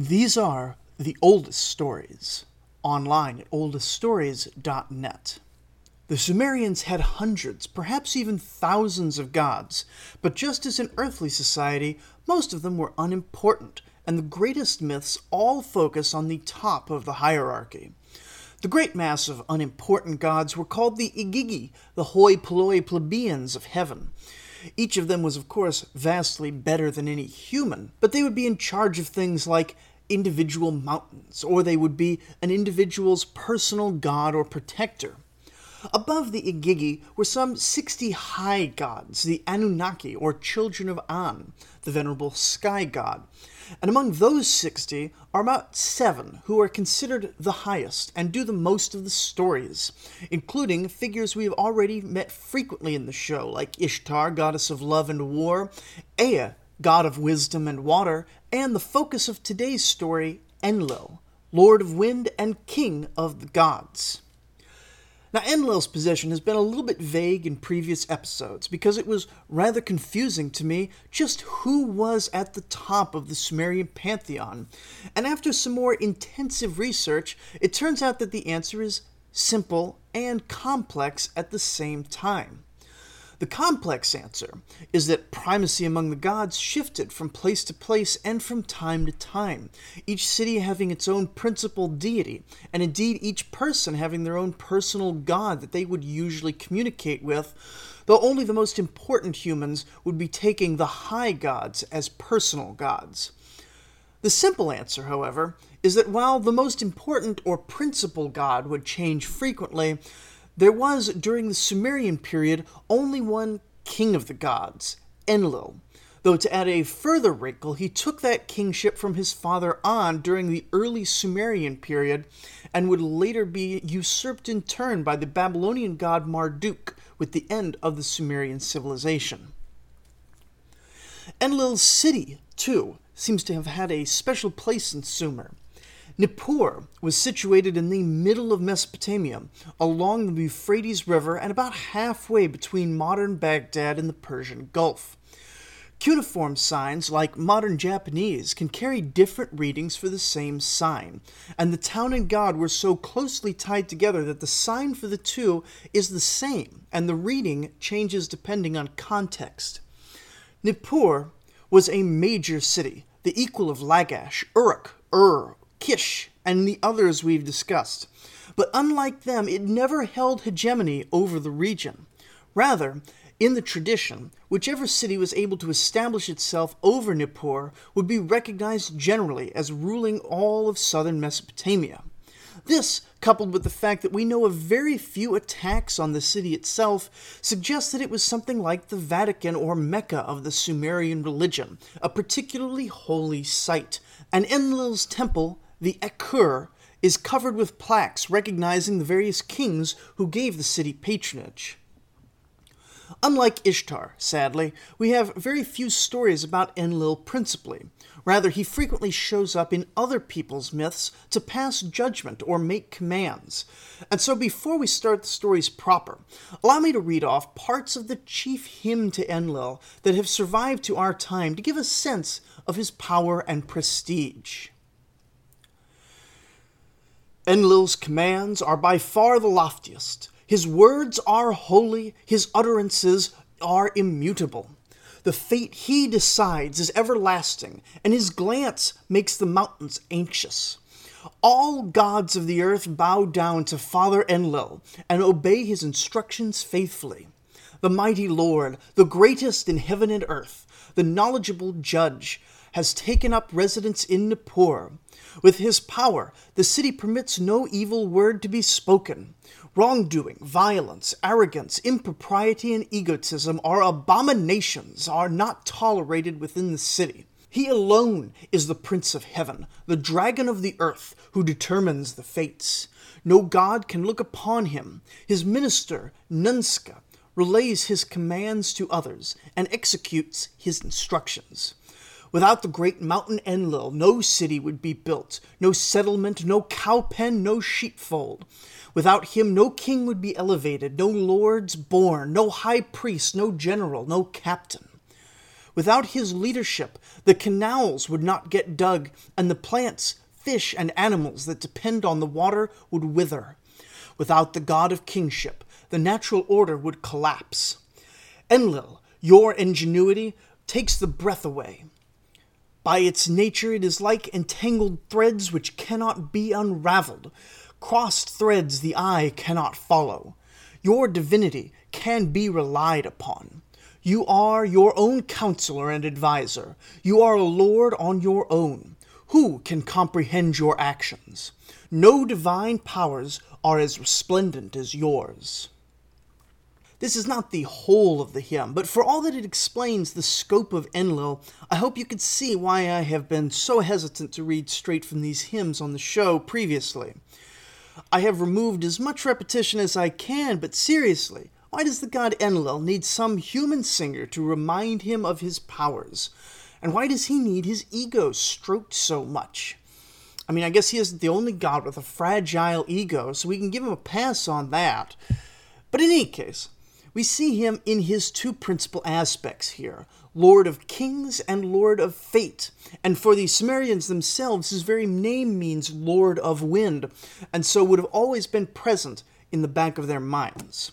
These are the oldest stories, online at oldeststories.net. The Sumerians had hundreds, perhaps even thousands of gods, but just as in earthly society, most of them were unimportant, and the greatest myths all focus on the top of the hierarchy. The great mass of unimportant gods were called the Igigi, the hoi polloi plebeians of heaven. Each of them was, of course, vastly better than any human, but they would be in charge of things like individual mountains, or they would be an individual's personal god or protector. Above the Igigi were some 60 high gods, the Anunnaki, or children of An, the venerable sky god. And among those 60 are about seven who are considered the highest and do the most of the stories, including figures we have already met frequently in the show, like Ishtar, goddess of love and war, Ea, god of wisdom and water, and the focus of today's story, Enlil, lord of wind and king of the gods. Now, Enlil's position has been a little bit vague in previous episodes because it was rather confusing to me just who was at the top of the Sumerian pantheon. And after some more intensive research, it turns out that the answer is simple and complex at the same time. The complex answer is that primacy among the gods shifted from place to place and from time to time, each city having its own principal deity, and indeed each person having their own personal god that they would usually communicate with, though only the most important humans would be taking the high gods as personal gods. The simple answer, however, is that while the most important or principal god would change frequently, there was, during the Sumerian period, only one king of the gods, Enlil. Though to add a further wrinkle, he took that kingship from his father An during the early Sumerian period and would later be usurped in turn by the Babylonian god Marduk with the end of the Sumerian civilization. Enlil's city, too, seems to have had a special place in Sumer. Nippur was situated in the middle of Mesopotamia, along the Euphrates River and about halfway between modern Baghdad and the Persian Gulf. Cuneiform signs, like modern Japanese, can carry different readings for the same sign, and the town and god were so closely tied together that the sign for the two is the same, and the reading changes depending on context. Nippur was a major city, the equal of Lagash, Uruk, Ur, Kish, and the others we've discussed. But unlike them, it never held hegemony over the region. Rather, in the tradition, whichever city was able to establish itself over Nippur would be recognized generally as ruling all of southern Mesopotamia. This, coupled with the fact that we know of very few attacks on the city itself, suggests that it was something like the Vatican or Mecca of the Sumerian religion, a particularly holy site. And Enlil's temple the Ekur is covered with plaques recognizing the various kings who gave the city patronage. Unlike Ishtar, sadly, we have very few stories about Enlil principally. Rather, he frequently shows up in other people's myths to pass judgment or make commands. And so, before we start the stories proper, allow me to read off parts of the chief hymn to Enlil that have survived to our time to give a sense of his power and prestige. Enlil's commands are by far the loftiest. His words are holy, his utterances are immutable. The fate he decides is everlasting, and his glance makes the mountains anxious. All gods of the earth bow down to Father Enlil and obey his instructions faithfully. The mighty Lord, the greatest in heaven and earth, the knowledgeable judge, has taken up residence in Nippur. With his power, the city permits no evil word to be spoken. Wrongdoing, violence, arrogance, impropriety, and egotism are abominations, are not tolerated within the city. He alone is the Prince of Heaven, the Dragon of the Earth, who determines the fates. No god can look upon him. His minister, Nuska, relays his commands to others and executes his instructions. Without the great mountain Enlil, no city would be built, no settlement, no cow pen, no sheepfold. Without him, no king would be elevated, no lords born, no high priest, no general, no captain. Without his leadership, the canals would not get dug, and the plants, fish, and animals that depend on the water would wither. Without the god of kingship, the natural order would collapse. Enlil, your ingenuity, takes the breath away. By its nature, it is like entangled threads which cannot be unraveled, crossed threads the eye cannot follow. Your divinity can be relied upon. You are your own counselor and adviser. You are a lord on your own. Who can comprehend your actions? No divine powers are as resplendent as yours. This is not the whole of the hymn, but for all that it explains the scope of Enlil, I hope you can see why I have been so hesitant to read straight from these hymns on the show previously. I have removed as much repetition as I can, but seriously, why does the god Enlil need some human singer to remind him of his powers? And why does he need his ego stroked so much? I mean, I guess he isn't the only god with a fragile ego, so we can give him a pass on that. But in any case, we see him in his two principal aspects here Lord of Kings and Lord of Fate. And for the Sumerians themselves, his very name means Lord of Wind, and so would have always been present in the back of their minds.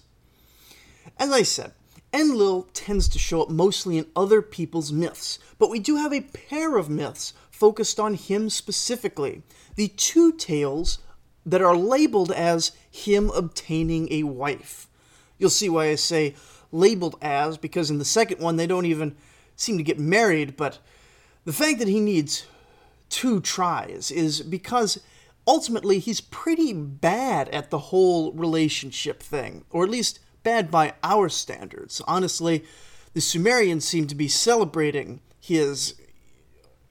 As I said, Enlil tends to show up mostly in other people's myths, but we do have a pair of myths focused on him specifically. The two tales that are labeled as him obtaining a wife. You'll see why I say labeled as, because in the second one they don't even seem to get married, but the fact that he needs two tries is because ultimately he's pretty bad at the whole relationship thing, or at least bad by our standards. Honestly, the Sumerians seem to be celebrating his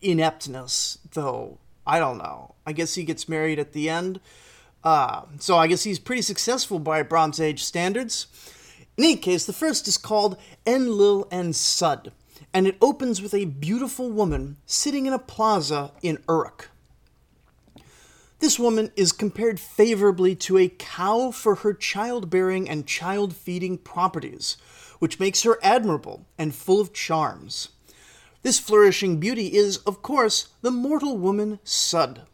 ineptness, though I don't know. I guess he gets married at the end. Uh, so I guess he's pretty successful by Bronze Age standards. In any case, the first is called Enlil and Sud, and it opens with a beautiful woman sitting in a plaza in Uruk. This woman is compared favorably to a cow for her childbearing and child feeding properties, which makes her admirable and full of charms. This flourishing beauty is, of course, the mortal woman Sud.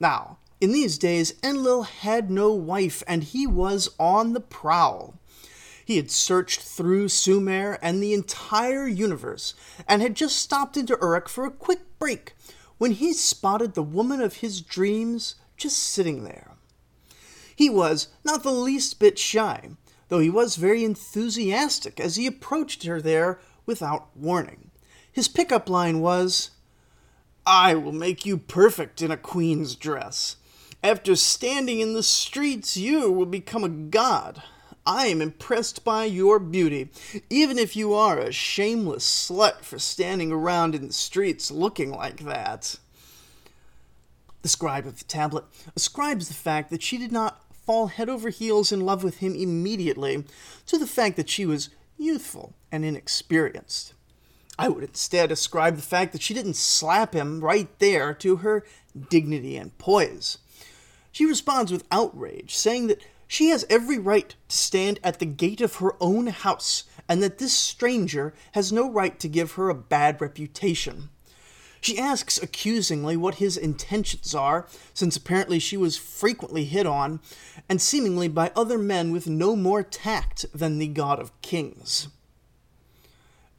Now, in these days, Enlil had no wife, and he was on the prowl. He had searched through Sumer and the entire universe, and had just stopped into Uruk for a quick break when he spotted the woman of his dreams just sitting there. He was not the least bit shy, though he was very enthusiastic as he approached her there without warning. His pickup line was, I will make you perfect in a queen's dress. After standing in the streets, you will become a god. I am impressed by your beauty, even if you are a shameless slut for standing around in the streets looking like that. The scribe of the tablet ascribes the fact that she did not fall head over heels in love with him immediately to the fact that she was youthful and inexperienced. I would instead ascribe the fact that she didn't slap him right there to her dignity and poise. She responds with outrage, saying that she has every right to stand at the gate of her own house, and that this stranger has no right to give her a bad reputation. She asks accusingly what his intentions are, since apparently she was frequently hit on, and seemingly by other men with no more tact than the God of Kings.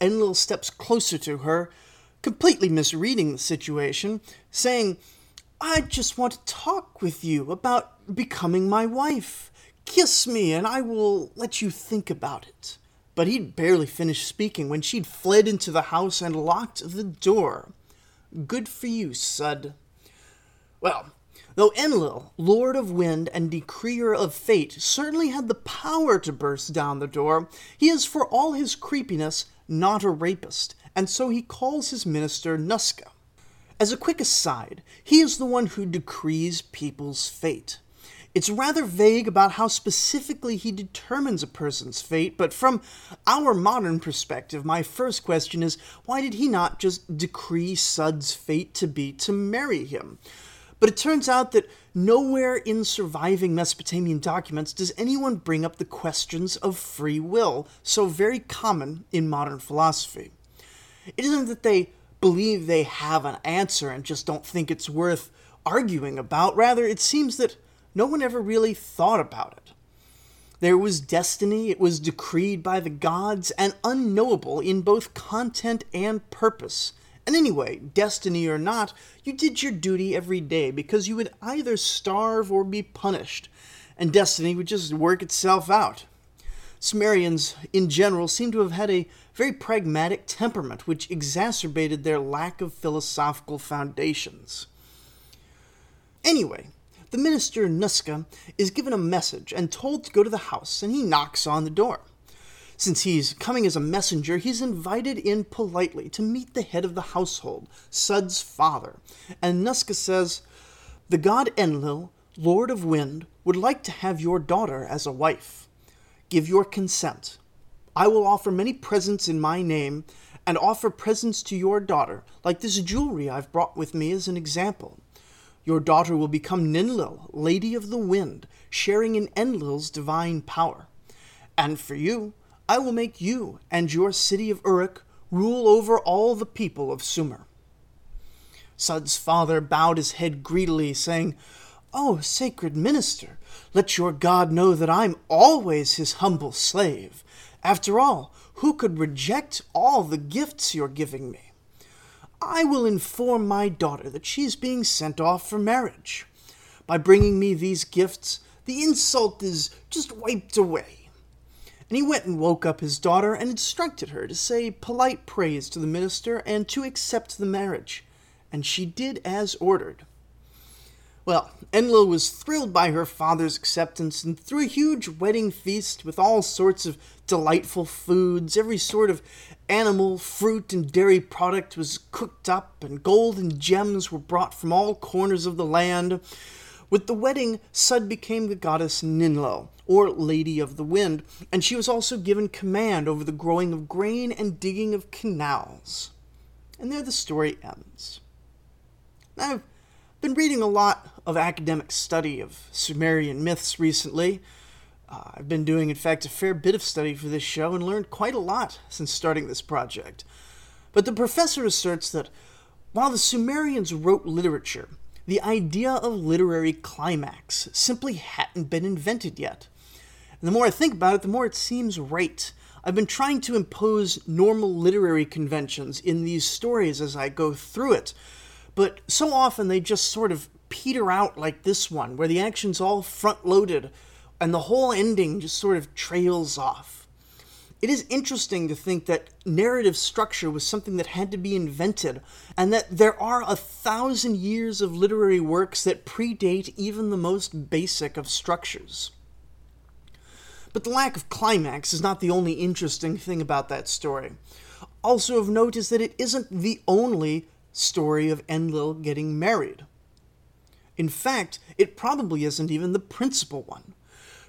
Enlil steps closer to her, completely misreading the situation, saying I just want to talk with you about becoming my wife. Kiss me, and I will let you think about it. But he'd barely finished speaking when she'd fled into the house and locked the door. Good for you, Sud. Well, though Enlil, Lord of Wind and Decreer of Fate, certainly had the power to burst down the door, he is, for all his creepiness, not a rapist, and so he calls his minister Nuska. As a quick aside, he is the one who decrees people's fate. It's rather vague about how specifically he determines a person's fate, but from our modern perspective, my first question is why did he not just decree Sud's fate to be to marry him? But it turns out that nowhere in surviving Mesopotamian documents does anyone bring up the questions of free will, so very common in modern philosophy. It isn't that they believe they have an answer and just don't think it's worth arguing about. Rather, it seems that no one ever really thought about it. There was destiny, it was decreed by the gods, and unknowable in both content and purpose. And anyway, destiny or not, you did your duty every day because you would either starve or be punished, and destiny would just work itself out. Sumerians, in general, seem to have had a very pragmatic temperament, which exacerbated their lack of philosophical foundations. Anyway, the minister Nuska is given a message and told to go to the house, and he knocks on the door. Since he's coming as a messenger, he's invited in politely to meet the head of the household, Sud's father. And Nuska says, The god Enlil, lord of wind, would like to have your daughter as a wife. Give your consent. I will offer many presents in my name, and offer presents to your daughter, like this jewelry I've brought with me as an example. Your daughter will become Ninlil, Lady of the Wind, sharing in Enlil's divine power. And for you, I will make you and your city of Uruk rule over all the people of Sumer. Sud's father bowed his head greedily, saying, oh, sacred minister, let your God know that I'm always his humble slave. After all, who could reject all the gifts you're giving me? I will inform my daughter that she is being sent off for marriage. By bringing me these gifts, the insult is just wiped away. And he went and woke up his daughter and instructed her to say polite praise to the minister and to accept the marriage. And she did as ordered. Well, Enlil was thrilled by her father's acceptance and threw a huge wedding feast with all sorts of delightful foods. Every sort of animal, fruit, and dairy product was cooked up, and gold and gems were brought from all corners of the land. With the wedding, Sud became the goddess Ninlil, or Lady of the Wind, and she was also given command over the growing of grain and digging of canals. And there the story ends. Now, been reading a lot of academic study of Sumerian myths recently. Uh, I've been doing, in fact, a fair bit of study for this show and learned quite a lot since starting this project. But the professor asserts that while the Sumerians wrote literature, the idea of literary climax simply hadn't been invented yet. And the more I think about it, the more it seems right. I've been trying to impose normal literary conventions in these stories as I go through it, but so often they just sort of peter out like this one, where the action's all front loaded and the whole ending just sort of trails off. It is interesting to think that narrative structure was something that had to be invented, and that there are a thousand years of literary works that predate even the most basic of structures. But the lack of climax is not the only interesting thing about that story. Also, of note is that it isn't the only story of Enlil getting married. In fact, it probably isn't even the principal one.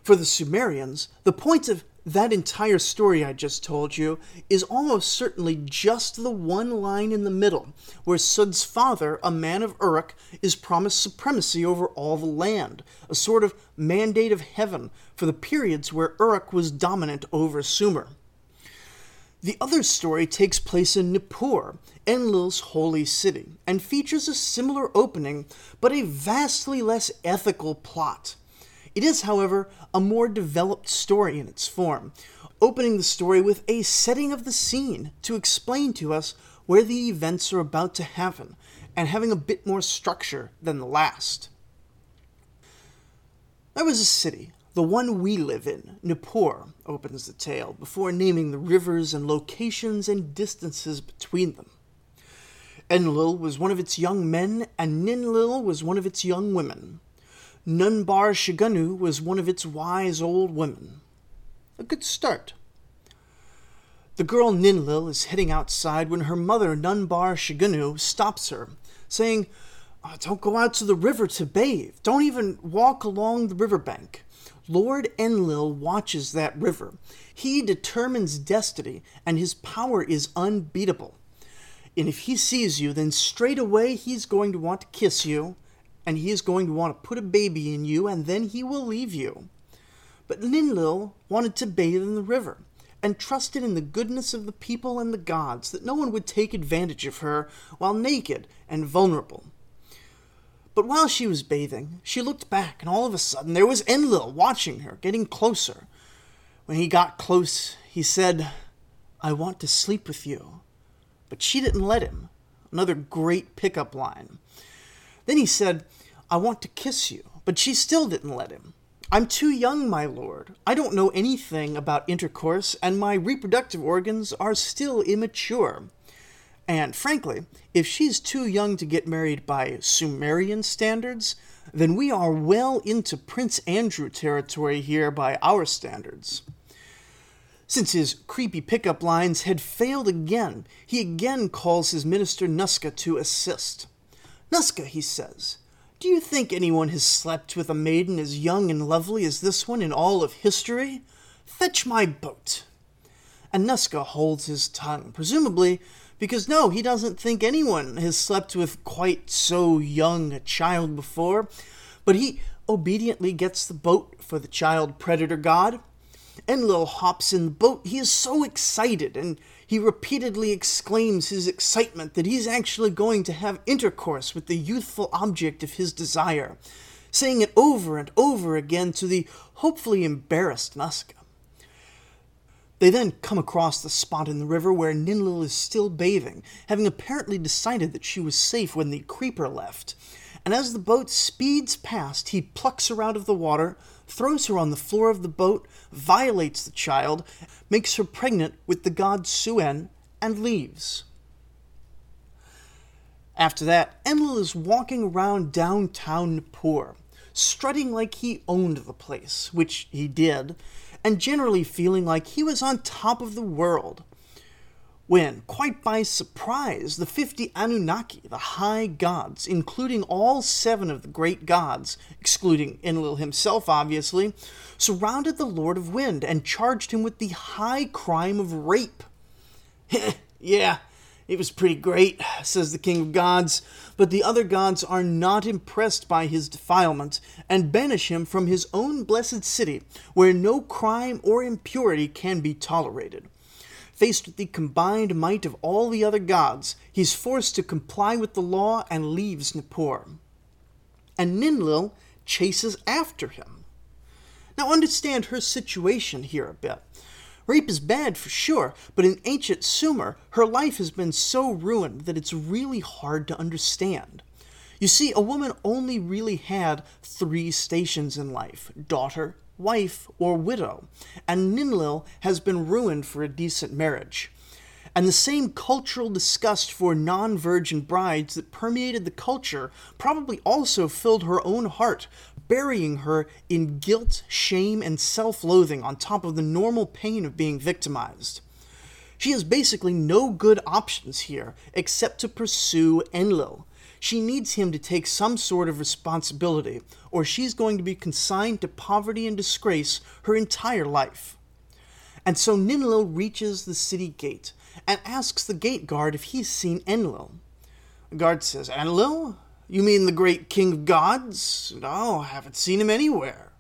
For the Sumerians, the point of that entire story I just told you is almost certainly just the one line in the middle, where Sud's father, a man of Uruk, is promised supremacy over all the land, a sort of mandate of heaven for the periods where Uruk was dominant over Sumer. The other story takes place in Nippur, Enlil's holy city, and features a similar opening, but a vastly less ethical plot. It is, however, a more developed story in its form, opening the story with a setting of the scene to explain to us where the events are about to happen, and having a bit more structure than the last. There was a city, the one we live in, Nippur, opens the tale, before naming the rivers and locations and distances between them. Enlil was one of its young men, and Ninlil was one of its young women. Nunbar Shigunu was one of its wise old women. A good start. The girl Ninlil is heading outside when her mother, Nunbar Shigunu, stops her, saying, oh, Don't go out to the river to bathe. Don't even walk along the riverbank. Lord Enlil watches that river. He determines destiny, and his power is unbeatable. And if he sees you, then straight away he's going to want to kiss you, and he is going to want to put a baby in you, and then he will leave you. But Ninlil wanted to bathe in the river, and trusted in the goodness of the people and the gods that no one would take advantage of her while naked and vulnerable. But while she was bathing, she looked back, and all of a sudden there was Enlil watching her, getting closer. When he got close, he said, I want to sleep with you. But she didn't let him. Another great pickup line. Then he said, I want to kiss you. But she still didn't let him. I'm too young, my lord. I don't know anything about intercourse, and my reproductive organs are still immature. And frankly, if she's too young to get married by Sumerian standards, then we are well into Prince Andrew territory here by our standards. Since his creepy pickup lines had failed again, he again calls his minister Nuska to assist. Nuska, he says, do you think anyone has slept with a maiden as young and lovely as this one in all of history? Fetch my boat. And Nuska holds his tongue, presumably because no, he doesn't think anyone has slept with quite so young a child before. But he obediently gets the boat for the child predator god. And Enlil hops in the boat. He is so excited, and he repeatedly exclaims his excitement that he's actually going to have intercourse with the youthful object of his desire, saying it over and over again to the hopefully embarrassed Nuska. They then come across the spot in the river where Ninlil is still bathing, having apparently decided that she was safe when the creeper left. And as the boat speeds past, he plucks her out of the water, throws her on the floor of the boat, violates the child, makes her pregnant with the god Suen, and leaves. After that, Enlil is walking around downtown Nippur, strutting like he owned the place, which he did, and generally feeling like he was on top of the world. When, quite by surprise, the 50 Anunnaki, the high gods, including all seven of the great gods, excluding Enlil himself, obviously, surrounded the Lord of Wind and charged him with the high crime of rape. yeah, it was pretty great, says the King of Gods, but the other gods are not impressed by his defilement and banish him from his own blessed city, where no crime or impurity can be tolerated. Faced with the combined might of all the other gods, he's forced to comply with the law and leaves Nippur. And Ninlil chases after him. Now understand her situation here a bit. Rape is bad for sure, but in ancient Sumer, her life has been so ruined that it's really hard to understand. You see, a woman only really had three stations in life daughter, wife, or widow, and Ninlil has been ruined for a decent marriage. And the same cultural disgust for non virgin brides that permeated the culture probably also filled her own heart burying her in guilt, shame, and self loathing on top of the normal pain of being victimized. She has basically no good options here except to pursue Enlil. She needs him to take some sort of responsibility, or she's going to be consigned to poverty and disgrace her entire life. And so Ninlil reaches the city gate and asks the gate guard if he's seen Enlil. The guard says, Enlil? You mean the great king of gods? No, I haven't seen him anywhere.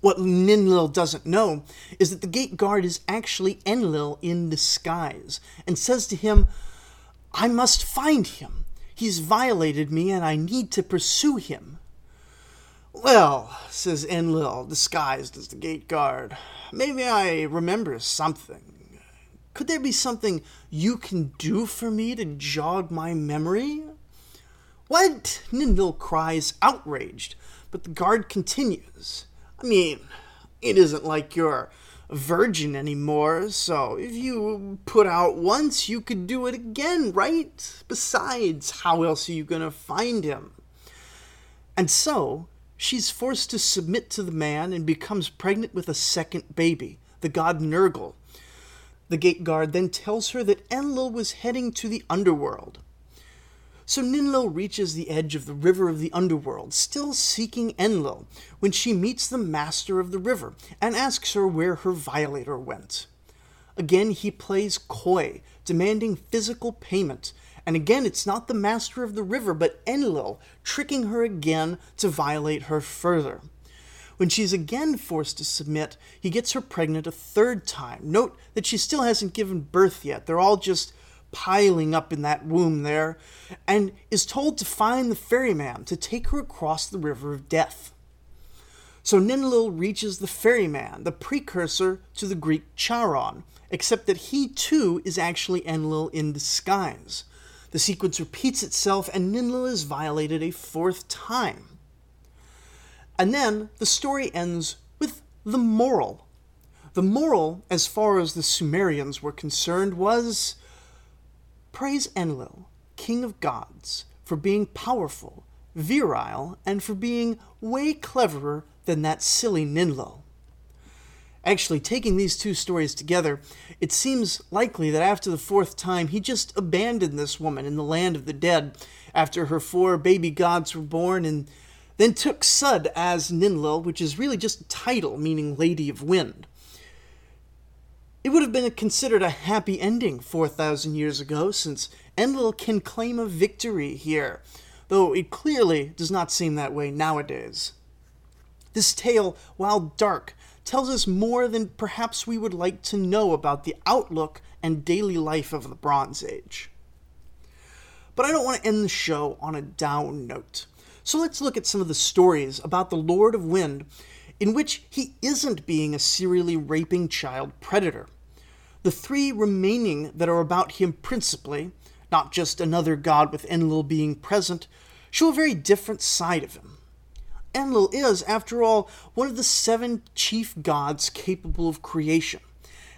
What Ninlil doesn't know is that the gate guard is actually Enlil in disguise and says to him, I must find him. He's violated me and I need to pursue him. Well, says Enlil, disguised as the gate guard, maybe I remember something. Could there be something you can do for me to jog my memory? What? Ninlil cries, outraged, but the guard continues. I mean, it isn't like you're a virgin anymore, so if you put out once, you could do it again, right? Besides, how else are you going to find him? And so, she's forced to submit to the man and becomes pregnant with a second baby, the god Nergal. The gate guard then tells her that Enlil was heading to the underworld, so Ninlil reaches the edge of the river of the underworld, still seeking Enlil, when she meets the master of the river and asks her where her violator went. Again, he plays coy, demanding physical payment, and again, it's not the master of the river, but Enlil, tricking her again to violate her further. When she's again forced to submit, he gets her pregnant a third time. Note that she still hasn't given birth yet. They're all just piling up in that womb there, and is told to find the ferryman to take her across the river of death. So Ninlil reaches the ferryman, the precursor to the Greek Charon, except that he too is actually Enlil in disguise. The sequence repeats itself, and Ninlil is violated a fourth time. And then the story ends with the moral. The moral, as far as the Sumerians were concerned, was praise Enlil, king of gods, for being powerful, virile, and for being way cleverer than that silly Ninlil. Actually, taking these two stories together, it seems likely that after the fourth time he just abandoned this woman in the land of the dead after her four baby gods were born and then took Sud as Ninlil, which is really just a title meaning Lady of Wind. It would have been considered a happy ending 4,000 years ago, since Enlil can claim a victory here, though it clearly does not seem that way nowadays. This tale, while dark, tells us more than perhaps we would like to know about the outlook and daily life of the Bronze Age. But I don't want to end the show on a down note. So let's look at some of the stories about the Lord of Wind in which he isn't being a serially raping child predator. The three remaining that are about him principally, not just another god with Enlil being present, show a very different side of him. Enlil is, after all, one of the seven chief gods capable of creation,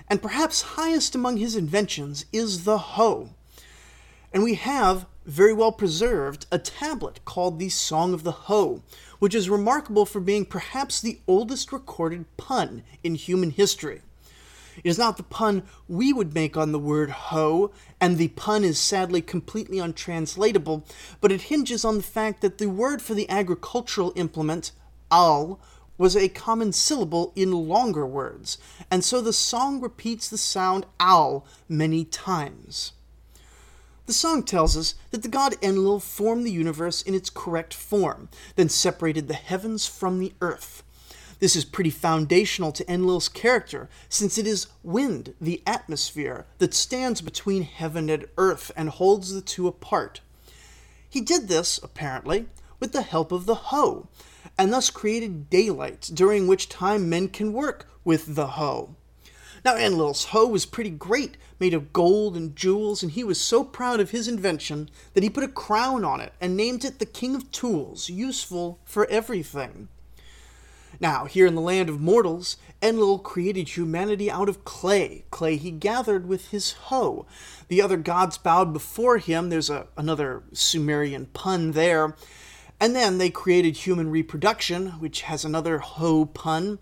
and perhaps highest among his inventions is the hoe. And we have, very well preserved, a tablet called the Song of the Hoe, which is remarkable for being perhaps the oldest recorded pun in human history. It is not the pun we would make on the word hoe, and the pun is sadly completely untranslatable, but it hinges on the fact that the word for the agricultural implement, al, was a common syllable in longer words, and so the song repeats the sound al many times. The song tells us that the god Enlil formed the universe in its correct form, then separated the heavens from the earth. This is pretty foundational to Enlil's character, since it is wind, the atmosphere, that stands between heaven and earth and holds the two apart. He did this, apparently, with the help of the hoe, and thus created daylight, during which time men can work with the hoe. Now, Enlil's hoe was pretty great, made of gold and jewels, and he was so proud of his invention that he put a crown on it and named it the King of Tools, useful for everything. Now, here in the land of mortals, Enlil created humanity out of clay, clay he gathered with his hoe. The other gods bowed before him. There's a, another Sumerian pun there. And then they created human reproduction, which has another hoe pun.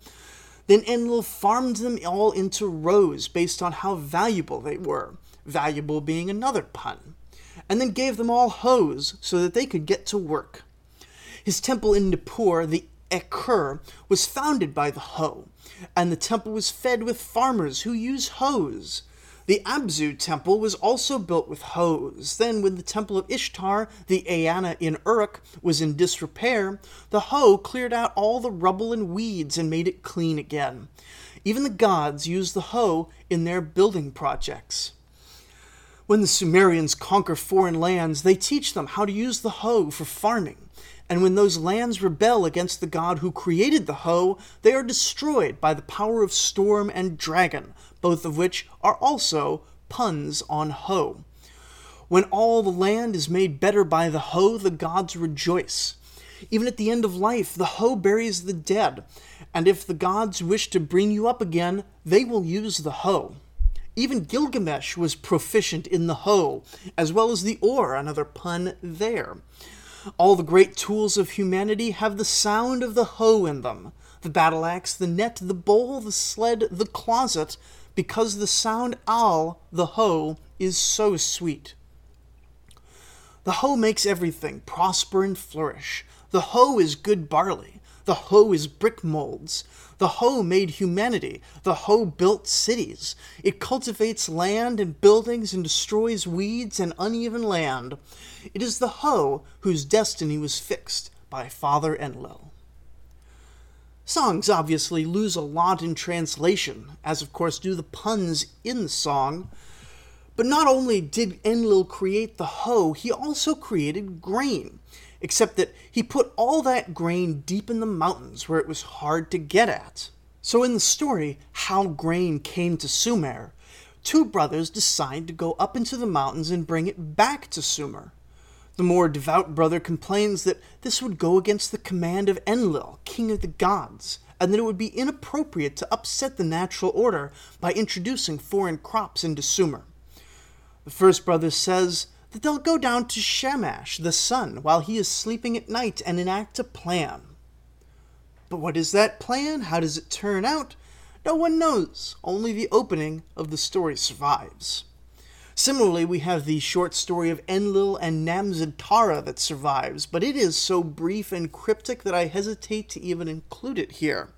Then Enlil farmed them all into rows based on how valuable they were, valuable being another pun, and then gave them all hoes so that they could get to work. His temple in Nippur, the Ekur was founded by the hoe, and the temple was fed with farmers who use hoes. The Abzu temple was also built with hoes. Then, when the temple of Ishtar, the Eanna in Uruk, was in disrepair, the hoe cleared out all the rubble and weeds and made it clean again. Even the gods used the hoe in their building projects. When the Sumerians conquer foreign lands, they teach them how to use the hoe for farming. And when those lands rebel against the god who created the hoe, they are destroyed by the power of storm and dragon, both of which are also puns on hoe. When all the land is made better by the hoe, the gods rejoice. Even at the end of life, the hoe buries the dead, and if the gods wish to bring you up again, they will use the hoe. Even Gilgamesh was proficient in the hoe, as well as the oar, another pun there. All the great tools of humanity have the sound of the hoe in them the battle axe, the net, the bowl, the sled, the closet, because the sound al, the hoe, is so sweet. The hoe makes everything prosper and flourish. The hoe is good barley. The hoe is brick molds. The hoe made humanity. The hoe built cities. It cultivates land and buildings and destroys weeds and uneven land. It is the hoe whose destiny was fixed by Father Enlil. Songs obviously lose a lot in translation, as of course do the puns in the song. But not only did Enlil create the hoe, he also created grain, except that he put all that grain deep in the mountains where it was hard to get at. So in the story, How Grain Came to Sumer, two brothers decide to go up into the mountains and bring it back to Sumer. The more devout brother complains that this would go against the command of Enlil, king of the gods, and that it would be inappropriate to upset the natural order by introducing foreign crops into Sumer. The first brother says that they'll go down to Shamash, the sun, while he is sleeping at night and enact a plan. But what is that plan? How does it turn out? No one knows. Only the opening of the story survives. Similarly, we have the short story of Enlil and Namzid Tara that survives, but it is so brief and cryptic that I hesitate to even include it here.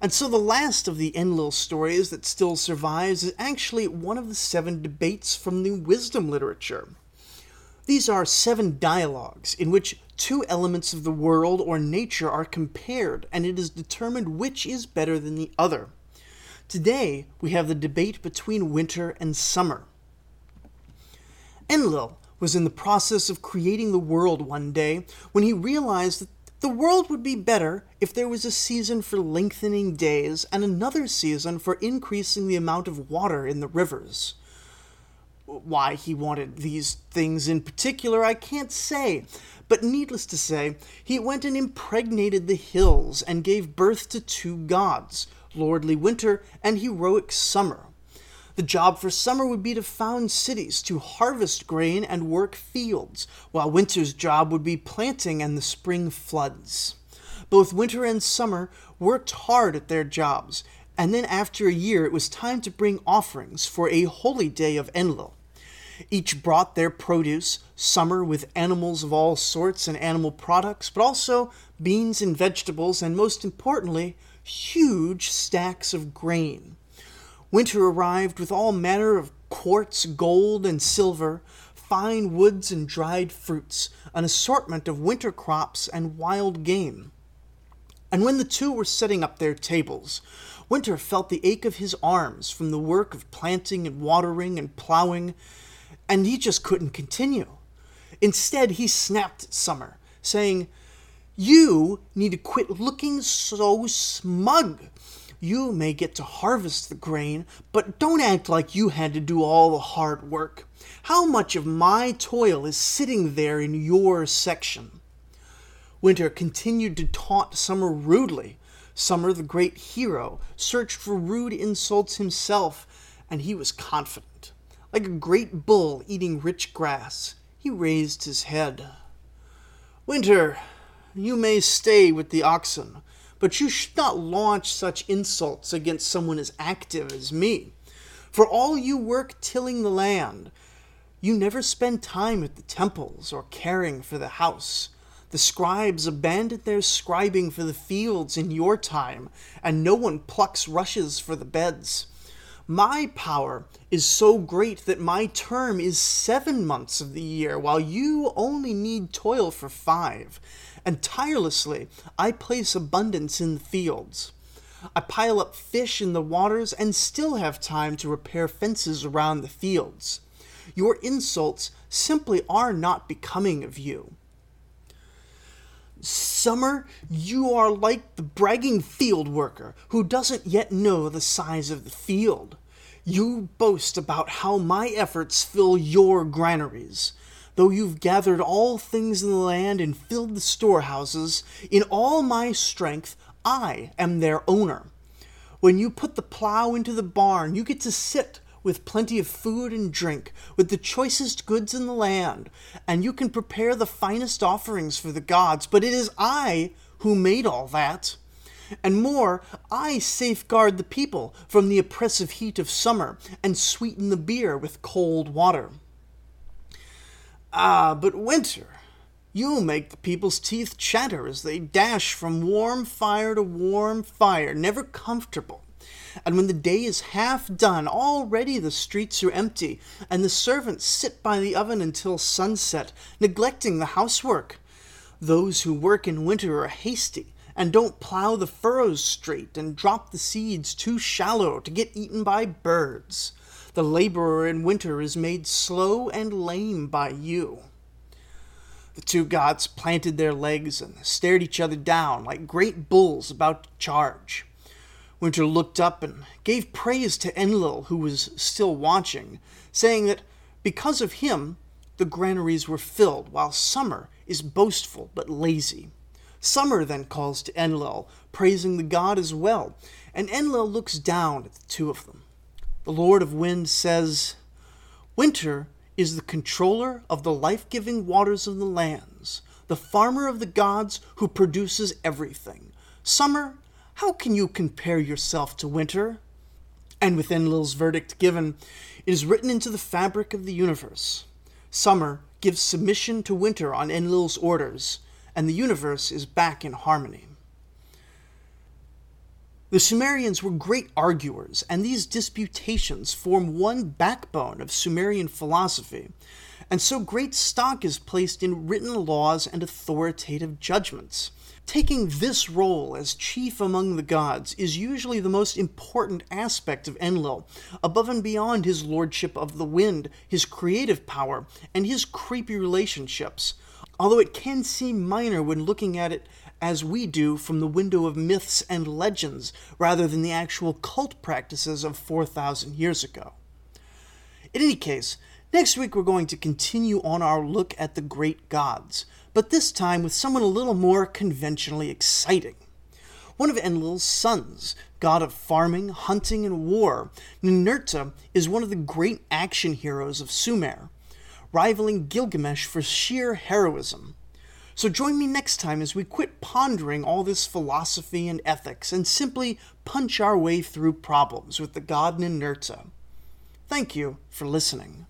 And so the last of the Enlil stories that still survives is actually one of the seven debates from the wisdom literature. These are seven dialogues in which two elements of the world or nature are compared, and it is determined which is better than the other. Today, we have the debate between winter and summer. Enlil was in the process of creating the world one day when he realized that the world would be better if there was a season for lengthening days and another season for increasing the amount of water in the rivers. Why he wanted these things in particular, I can't say, but needless to say, he went and impregnated the hills and gave birth to two gods, lordly winter and heroic summer. The job for summer would be to found cities, to harvest grain and work fields, while winter's job would be planting and the spring floods. Both winter and summer worked hard at their jobs, and then after a year it was time to bring offerings for a holy day of Enlil. Each brought their produce, summer with animals of all sorts and animal products, but also beans and vegetables, and most importantly, huge stacks of grain. Winter arrived with all manner of quartz, gold, and silver, fine woods and dried fruits, an assortment of winter crops and wild game. And when the two were setting up their tables, Winter felt the ache of his arms from the work of planting and watering and plowing, and he just couldn't continue. Instead, he snapped at Summer, saying, You need to quit looking so smug. You may get to harvest the grain, but don't act like you had to do all the hard work. How much of my toil is sitting there in your section? Winter continued to taunt Summer rudely. Summer, the great hero, searched for rude insults himself, and he was confident. Like a great bull eating rich grass, he raised his head. Winter, you may stay with the oxen, but you should not launch such insults against someone as active as me. For all you work tilling the land, you never spend time at the temples or caring for the house. The scribes abandon their scribing for the fields in your time, and no one plucks rushes for the beds. My power is so great that my term is seven months of the year, while you only need toil for five. And tirelessly I place abundance in the fields. I pile up fish in the waters and still have time to repair fences around the fields. Your insults simply are not becoming of you. Summer, you are like the bragging field worker who doesn't yet know the size of the field. You boast about how my efforts fill your granaries. Though you've gathered all things in the land and filled the storehouses, in all my strength I am their owner. When you put the plow into the barn, you get to sit with plenty of food and drink, with the choicest goods in the land, and you can prepare the finest offerings for the gods, but it is I who made all that. And more, I safeguard the people from the oppressive heat of summer and sweeten the beer with cold water. Ah, but winter, you make the people's teeth chatter as they dash from warm fire to warm fire, never comfortable. And when the day is half done, already the streets are empty, and the servants sit by the oven until sunset, neglecting the housework. Those who work in winter are hasty, and don't plow the furrows straight and drop the seeds too shallow to get eaten by birds. The laborer in winter is made slow and lame by you. The two gods planted their legs and stared each other down like great bulls about to charge. Winter looked up and gave praise to Enlil, who was still watching, saying that because of him, the granaries were filled, while Summer is boastful but lazy. Summer then calls to Enlil, praising the god as well, and Enlil looks down at the two of them. The Lord of Wind says, Winter is the controller of the life giving waters of the lands, the farmer of the gods who produces everything. Summer, how can you compare yourself to Winter? And within Enlil's verdict given, it is written into the fabric of the universe. Summer gives submission to Winter on Enlil's orders, and the universe is back in harmony. The Sumerians were great arguers, and these disputations form one backbone of Sumerian philosophy, and so great stock is placed in written laws and authoritative judgments. Taking this role as chief among the gods is usually the most important aspect of Enlil, above and beyond his lordship of the wind, his creative power, and his creepy relationships, although it can seem minor when looking at it as we do from the window of myths and legends rather than the actual cult practices of 4,000 years ago. In any case, next week we're going to continue on our look at the great gods but this time with someone a little more conventionally exciting. One of Enlil's sons, god of farming, hunting, and war, Ninurta is one of the great action heroes of Sumer, rivaling Gilgamesh for sheer heroism. So join me next time as we quit pondering all this philosophy and ethics and simply punch our way through problems with the god Ninurta. Thank you for listening.